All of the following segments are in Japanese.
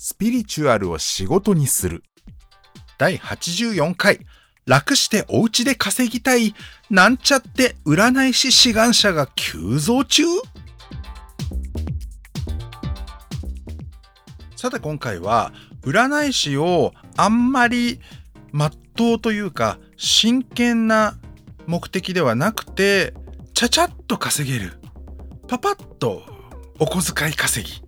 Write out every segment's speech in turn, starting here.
スピリチュアルを仕事にする。第84回楽してお家で稼ぎたい。なんちゃって占い師志願者が急増中。さて今回は占い師をあんまりまっとうというか真剣な目的ではなくてちゃちゃっと稼げる。パパッとお小遣い稼ぎ。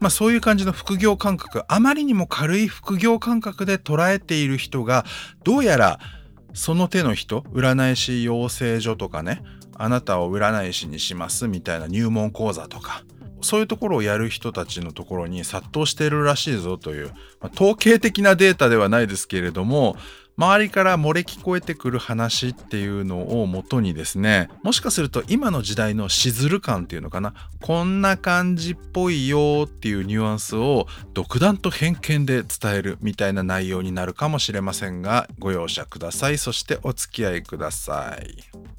まあそういう感じの副業感覚。あまりにも軽い副業感覚で捉えている人がどうやらその手の人占い師養成所とかねあなたを占い師にしますみたいな入門講座とかそういうところをやる人たちのところに殺到しているらしいぞという、まあ、統計的なデータではないですけれども周りから漏れ聞こえてくる話っていうのをもとにですねもしかすると今の時代のしずる感っていうのかなこんな感じっぽいよっていうニュアンスを独断と偏見で伝えるみたいな内容になるかもしれませんがご容赦くださいそしてお付き合いください。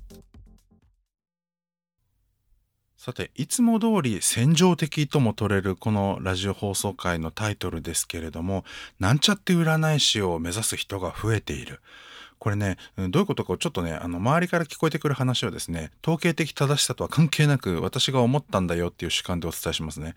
さて、いつも通り戦場的とも取れるこのラジオ放送会のタイトルですけれども、なんちゃって占い師を目指す人が増えている。これね、どういうことかちょっとね、あの、周りから聞こえてくる話をですね、統計的正しさとは関係なく私が思ったんだよっていう主観でお伝えしますね。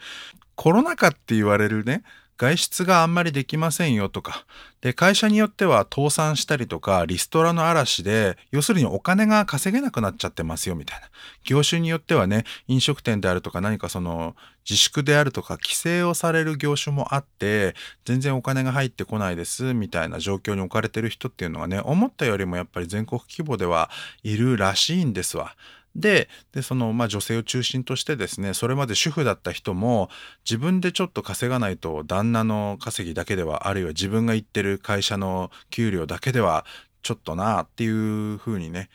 コロナ禍って言われるね、外出があんまりできませんよとか、で、会社によっては倒産したりとか、リストラの嵐で、要するにお金が稼げなくなっちゃってますよみたいな。業種によってはね、飲食店であるとか何かその自粛であるとか規制をされる業種もあって、全然お金が入ってこないですみたいな状況に置かれてる人っていうのがね、思ったよりもやっぱり全国規模ではいるらしいんですわ。ででその、まあ、女性を中心としてですねそれまで主婦だった人も自分でちょっと稼がないと旦那の稼ぎだけではあるいは自分が行ってる会社の給料だけではちょっとなっていうふうにね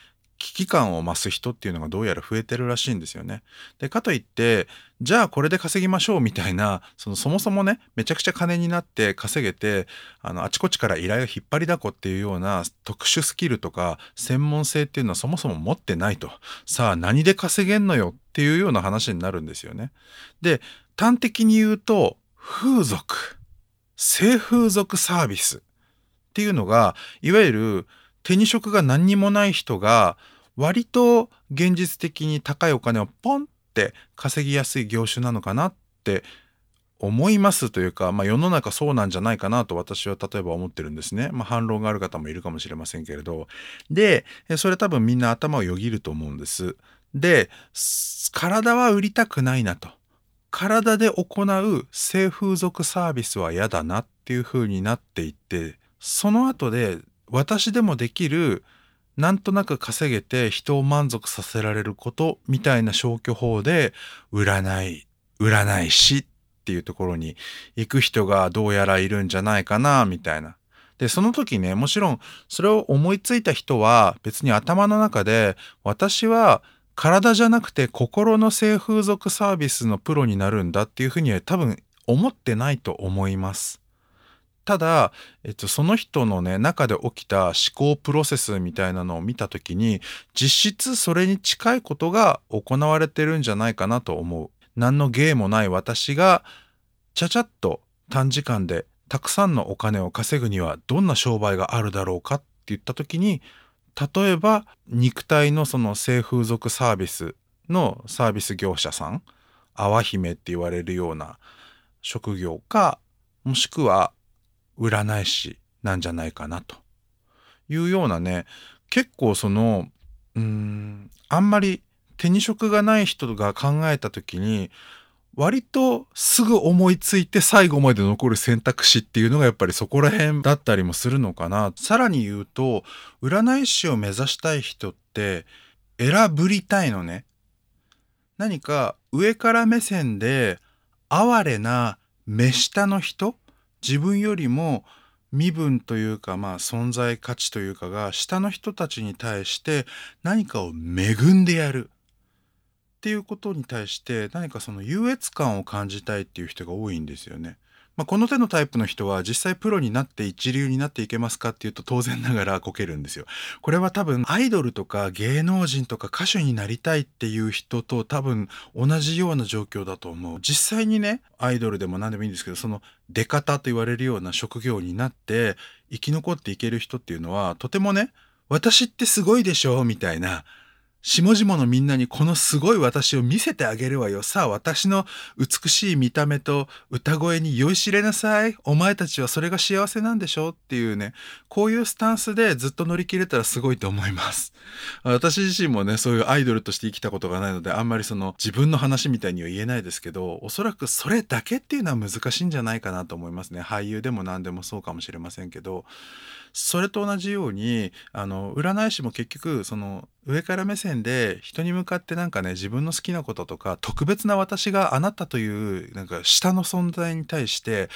危機感を増す人っていうのがどうやら増えてるらしいんですよね。でかといってじゃあこれで稼ぎましょうみたいなそのそもそもねめちゃくちゃ金になって稼げてあのあちこちから依頼を引っ張りだこっていうような特殊スキルとか専門性っていうのはそもそも持ってないとさあ何で稼げんのよっていうような話になるんですよね。で端的に言うと風俗性風俗サービスっていうのがいわゆる手に職が何にもない人が割と現実的に高いお金をポンって稼ぎやすい業種なのかなって思いますというか、まあ、世の中そうなんじゃないかなと私は例えば思ってるんですね。まあ、反論がある方もいるかもしれませんけれど。で、それ多分みんな頭をよぎると思うんです。で、体は売りたくないなと。体で行う性風俗サービスは嫌だなっていう風になっていって、その後で私でもできるなんとなく稼げて人を満足させられることみたいな消去法で占い占い師っていうところに行く人がどうやらいるんじゃないかなみたいな。でその時ねもちろんそれを思いついた人は別に頭の中で私は体じゃなくて心の性風俗サービスのプロになるんだっていうふうには多分思ってないと思います。ただ、えっと、その人のね中で起きた思考プロセスみたいなのを見た時に実質それに近いことが行われてるんじゃないかなと思う。何の芸もない私がちゃちゃっと短時間でたくさんのお金を稼ぐにはどんな商売があるだろうかって言った時に例えば肉体のその性風俗サービスのサービス業者さん淡姫って言われるような職業かもしくは占い師なんじゃないかなというようなね結構そのうんあんまり手に職がない人が考えた時に割とすぐ思いついて最後まで残る選択肢っていうのがやっぱりそこら辺だったりもするのかな。さらに言うと占い師を目指したい人って選ぶりたいのね。何か上から目線で哀れな目下の人自分よりも身分というかまあ存在価値というかが下の人たちに対して何かを恵んでやるっていうことに対して何かその優越感を感じたいっていう人が多いんですよね。まあ、この手のタイプの人は実際プロになって一流になっていけますかっていうと当然ながらこけるんですよ。これは多分アイドルとか芸能人とか歌手になりたいっていう人と多分同じような状況だと思う。実際にねアイドルでも何でもいいんですけどその出方と言われるような職業になって生き残っていける人っていうのはとてもね私ってすごいでしょみたいな下々のみんなにこのすごい私を見せてあげるわよ。さあ私の美しい見た目と歌声に酔いしれなさい。お前たちはそれが幸せなんでしょっていうね、こういうスタンスでずっと乗り切れたらすごいと思います。私自身もね、そういうアイドルとして生きたことがないので、あんまりその自分の話みたいには言えないですけど、おそらくそれだけっていうのは難しいんじゃないかなと思いますね。俳優でも何でもそうかもしれませんけど、それと同じように、あの、占い師も結局、その、上から目線で人に向かってなんかね自分の好きなこととか特別な私があなたというなんか下の存在に対して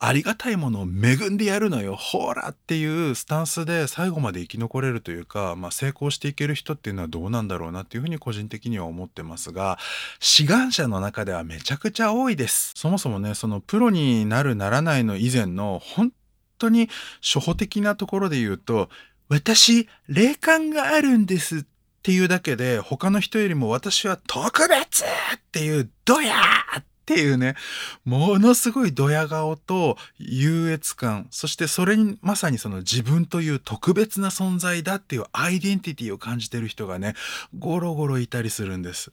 ありがたいものを恵んでやるのよほらっていうスタンスで最後まで生き残れるというか、まあ、成功していける人っていうのはどうなんだろうなっていうふうに個人的には思ってますが志願者の中ではめちゃくちゃ多いです。そもそもねそのプロになるならないの以前の本当に初歩的なところで言うと、私、霊感があるんですってていうだけで、他の人よりも私は特別っていうドヤーっていうね、ものすごいドヤ顔と優越感、そしてそれにまさにその自分という特別な存在だっていうアイデンティティを感じてる人がね、ゴロゴロいたりするんです。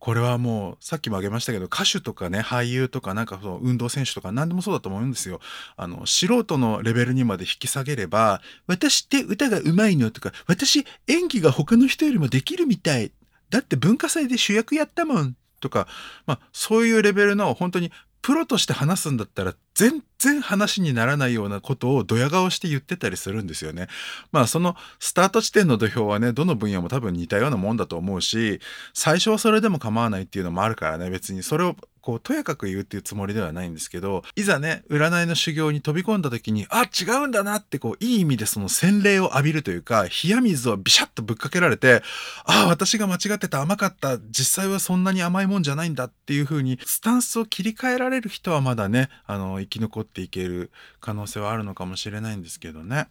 これはもうさっきも挙げましたけど歌手とかね俳優とかなんかその運動選手とか何でもそうだと思うんですよ。あの素人のレベルにまで引き下げれば私って歌がうまいのとか私演技が他の人よりもできるみたいだって文化祭で主役やったもんとか、まあ、そういうレベルの本当にプロとして話すんだったら全然話にならないようなことをドヤ顔して言ってたりするんですよね。まあそのスタート地点の土俵はねどの分野も多分似たようなもんだと思うし最初はそれでも構わないっていうのもあるからね別にそれをこうとやかく言うっていうつもりではないんですけどいざね占いの修行に飛び込んだ時にあ違うんだなってこういい意味でその洗礼を浴びるというか冷や水をビシャッとぶっかけられてああ私が間違ってた甘かった実際はそんなに甘いもんじゃないんだっていう風にスタンスを切り替えられる人はまだねあのき残っていける可能性はあるのかもしれないんですけどね。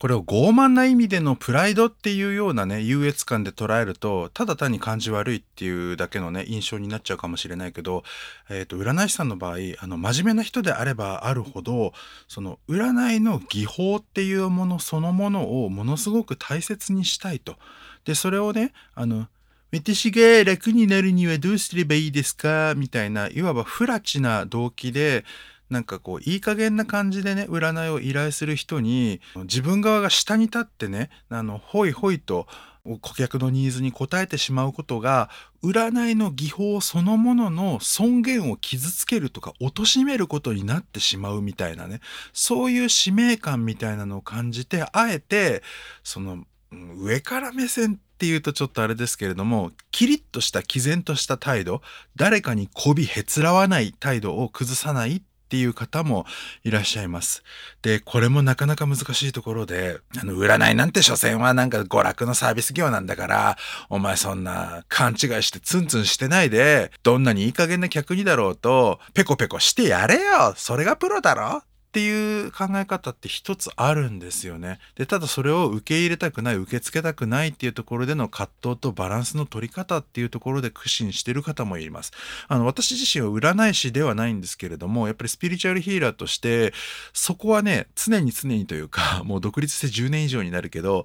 これを傲慢な意味でのプライドっていうようなね優越感で捉えるとただ単に感じ悪いっていうだけのね印象になっちゃうかもしれないけど、えーと、占い師さんの場合あの真面目な人であればあるほどその占いの技法っていうものそのものをものすごく大切にしたいと。でそれをねあの私が楽になるにはどうすればいいですか？みたいないわば不埒な動機でなんかこういい加減な感じでね占いを依頼する人に自分側が下に立ってねあのホイホイと顧客のニーズに応えてしまうことが占いの技法そのものの尊厳を傷つけるとか貶めることになってしまうみたいなねそういう使命感みたいなのを感じてあえてその上から目線っていうとちょっとあれですけれどもキリッとした毅然とした態度誰かに媚びへつらわない態度を崩さないっていう方もいらっしゃいます。で、これもなかなか難しいところで、あの、占いなんて所詮はなんか娯楽のサービス業なんだから、お前そんな勘違いしてツンツンしてないで、どんなにいい加減な客にだろうと、ペコペコしてやれよそれがプロだろっていう考え方って一つあるんですよね。で、ただそれを受け入れたくない、受け付けたくないっていうところでの葛藤とバランスの取り方っていうところで苦心してる方もいます。あの、私自身は占い師ではないんですけれども、やっぱりスピリチュアルヒーラーとして、そこはね、常に常にというか、もう独立して10年以上になるけど、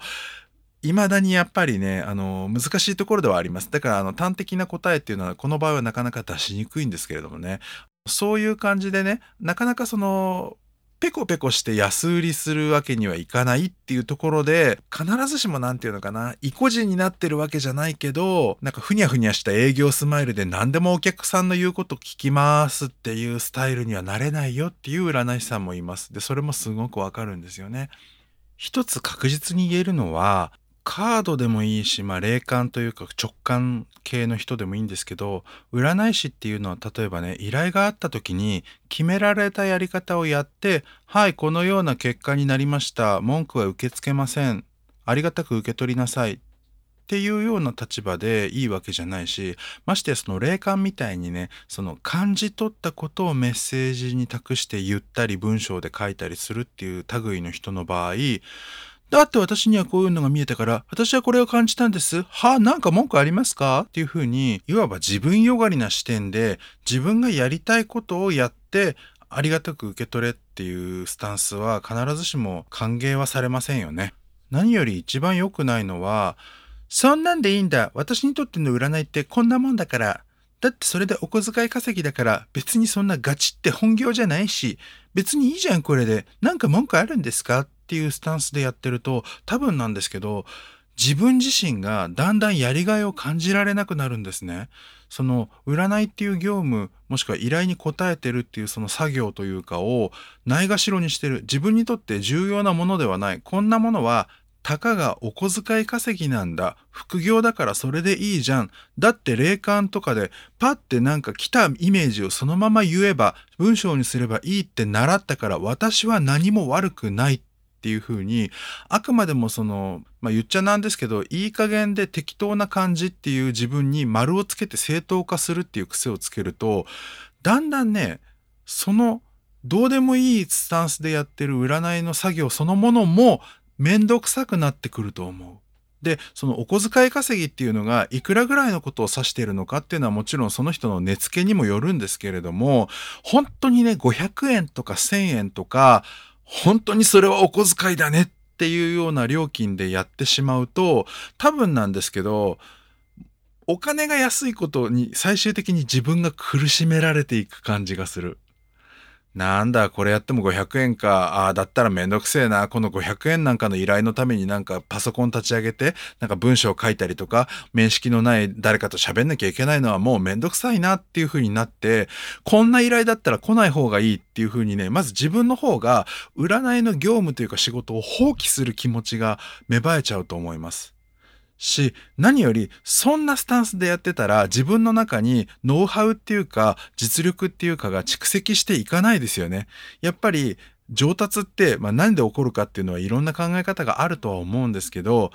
未だにやっぱりね、あの、難しいところではあります。だから、あの、端的な答えっていうのは、この場合はなかなか出しにくいんですけれどもね。そういう感じでね、なかなかその、ペコペコして安売りするわけにはいかないっていうところで必ずしもなんていうのかな意固地になってるわけじゃないけどなんかふにゃふにゃした営業スマイルで何でもお客さんの言うこと聞きますっていうスタイルにはなれないよっていう占い師さんもいます。でそれもすごくわかるんですよね。一つ確実に言えるのはカードでもいいし、まあ、霊感というか直感系の人でもいいんですけど占い師っていうのは例えばね依頼があった時に決められたやり方をやってはいこのような結果になりました。文句は受け付けません。ありがたく受け取りなさい。っていうような立場でいいわけじゃないしましてその霊感みたいにねその感じ取ったことをメッセージに託して言ったり文章で書いたりするっていう類の人の場合だって私にはこういうのが見えたから、私はこれを感じたんです。はあ、なんか文句ありますか？っていうふうに、いわば自分よがりな視点で、自分がやりたいことをやって、ありがたく受け取れっていうスタンスは必ずしも歓迎はされませんよね。何より一番良くないのは、そんなんでいいんだ。私にとっての占いってこんなもんだから。だってそれでお小遣い稼ぎだから別にそんなガチって本業じゃないし、別にいいじゃんこれで。なんか文句あるんですか？っていうスタンスでやってると多分なんですけど、自分自身がだんだんやりがいを感じられなくなるんですね。その占いっていう業務もしくは依頼に応えてるっていうその作業というかをないがしろにしてる自分にとって重要なものではないこんなものはたかがお小遣い稼ぎなんだ。副業だからそれでいいじゃん。だって霊感とかでパッてなんか来たイメージをそのまま言えば文章にすればいいって習ったから私は何も悪くないってっていうふうにあくまでもその、まあ、言っちゃなんですけどいい加減で適当な感じっていう自分に丸をつけて正当化するっていう癖をつけるとだんだんねそのどうでもいいスタンスでやってる占いの作業そのものもめんどくさくなってくると思う。で、そのお小遣い稼ぎっていうのがいくらぐらいのことを指しているのかっていうのはもちろんその人の値付けにもよるんですけれども、本当にね、500円とか1000円とか、本当にそれはお小遣いだねっていうような料金でやってしまうと、多分なんですけど、お金が安いことに最終的に自分が苦しめられていく感じがする。なんだ、これやっても500円か。ああ、だったらめんどくせえな。この500円なんかの依頼のためになんかパソコン立ち上げて、なんか文章を書いたりとか、面識のない誰かと喋んなきゃいけないのはもうめんどくさいなっていう風になって、こんな依頼だったら来ない方がいいっていう風にね、まず自分の方が占いの業務というか仕事を放棄する気持ちが芽生えちゃうと思います。し、何よりそんなスタンスでやってたら自分の中にノウハウっていうか実力っていうかが蓄積していかないですよね。やっぱり上達って、まあ、何で起こるかっていうのはいろんな考え方があるとは思うんですけど、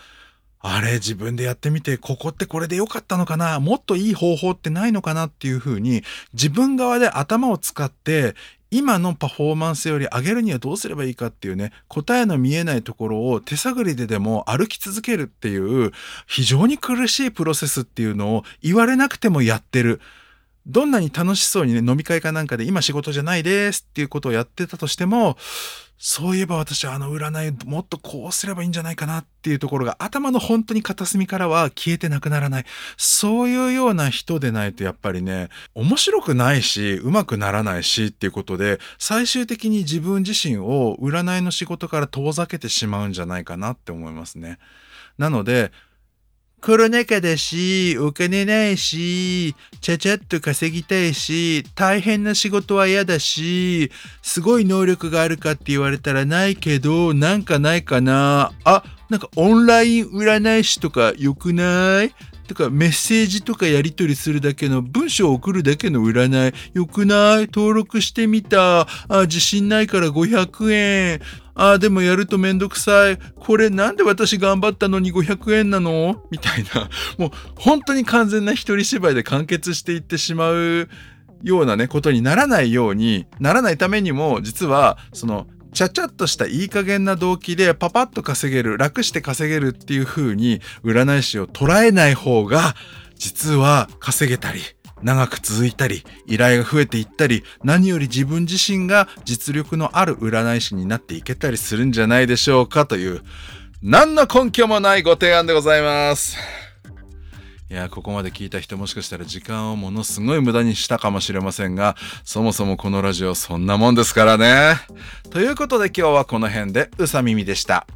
あれ自分でやってみてここってこれで良かったのかなもっといい方法ってないのかなっていうふうに自分側で頭を使って今のパフォーマンスより上げるにはどうすればいいかっていうね、答えの見えないところを手探りででも歩き続けるっていう非常に苦しいプロセスっていうのを言われなくてもやってる。どんなに楽しそうにね、飲み会かなんかで今仕事じゃないですっていうことをやってたとしても、そういえば私はあの占いもっとこうすればいいんじゃないかなっていうところが頭の本当に片隅からは消えてなくならない。そういうような人でないとやっぱりね、面白くないし、うまくならないしっていうことで、最終的に自分自身を占いの仕事から遠ざけてしまうんじゃないかなって思いますね。なので、コロナ禍だし、お金ないし、ちゃちゃっと稼ぎたいし、大変な仕事は嫌だし、すごい能力があるかって言われたらないけど、なんかないかな。あ、なんかオンライン占い師とか良くない？とかメッセージとかやり取りするだけの文章を送るだけの占い良くない？登録してみた。あ、自信ないから500円。ああ、でもやるとめんどくさい。これなんで私頑張ったのに500円なの？みたいな。もう本当に完全な一人芝居で完結していってしまうようなね、ことにならないように、ならないためにも、実は、その、ちゃちゃっとしたいい加減な動機でパパッと稼げる、楽して稼げるっていう風に占い師を捉えない方が、実は稼げたり、長く続いたり、依頼が増えていったり、何より自分自身が実力のある占い師になっていけたりするんじゃないでしょうかという、何の根拠もないご提案でございます。いや、ここまで聞いた人もしかしたら時間をものすごい無駄にしたかもしれませんが、そもそもこのラジオそんなもんですからね。ということで今日はこの辺でうさ耳でした。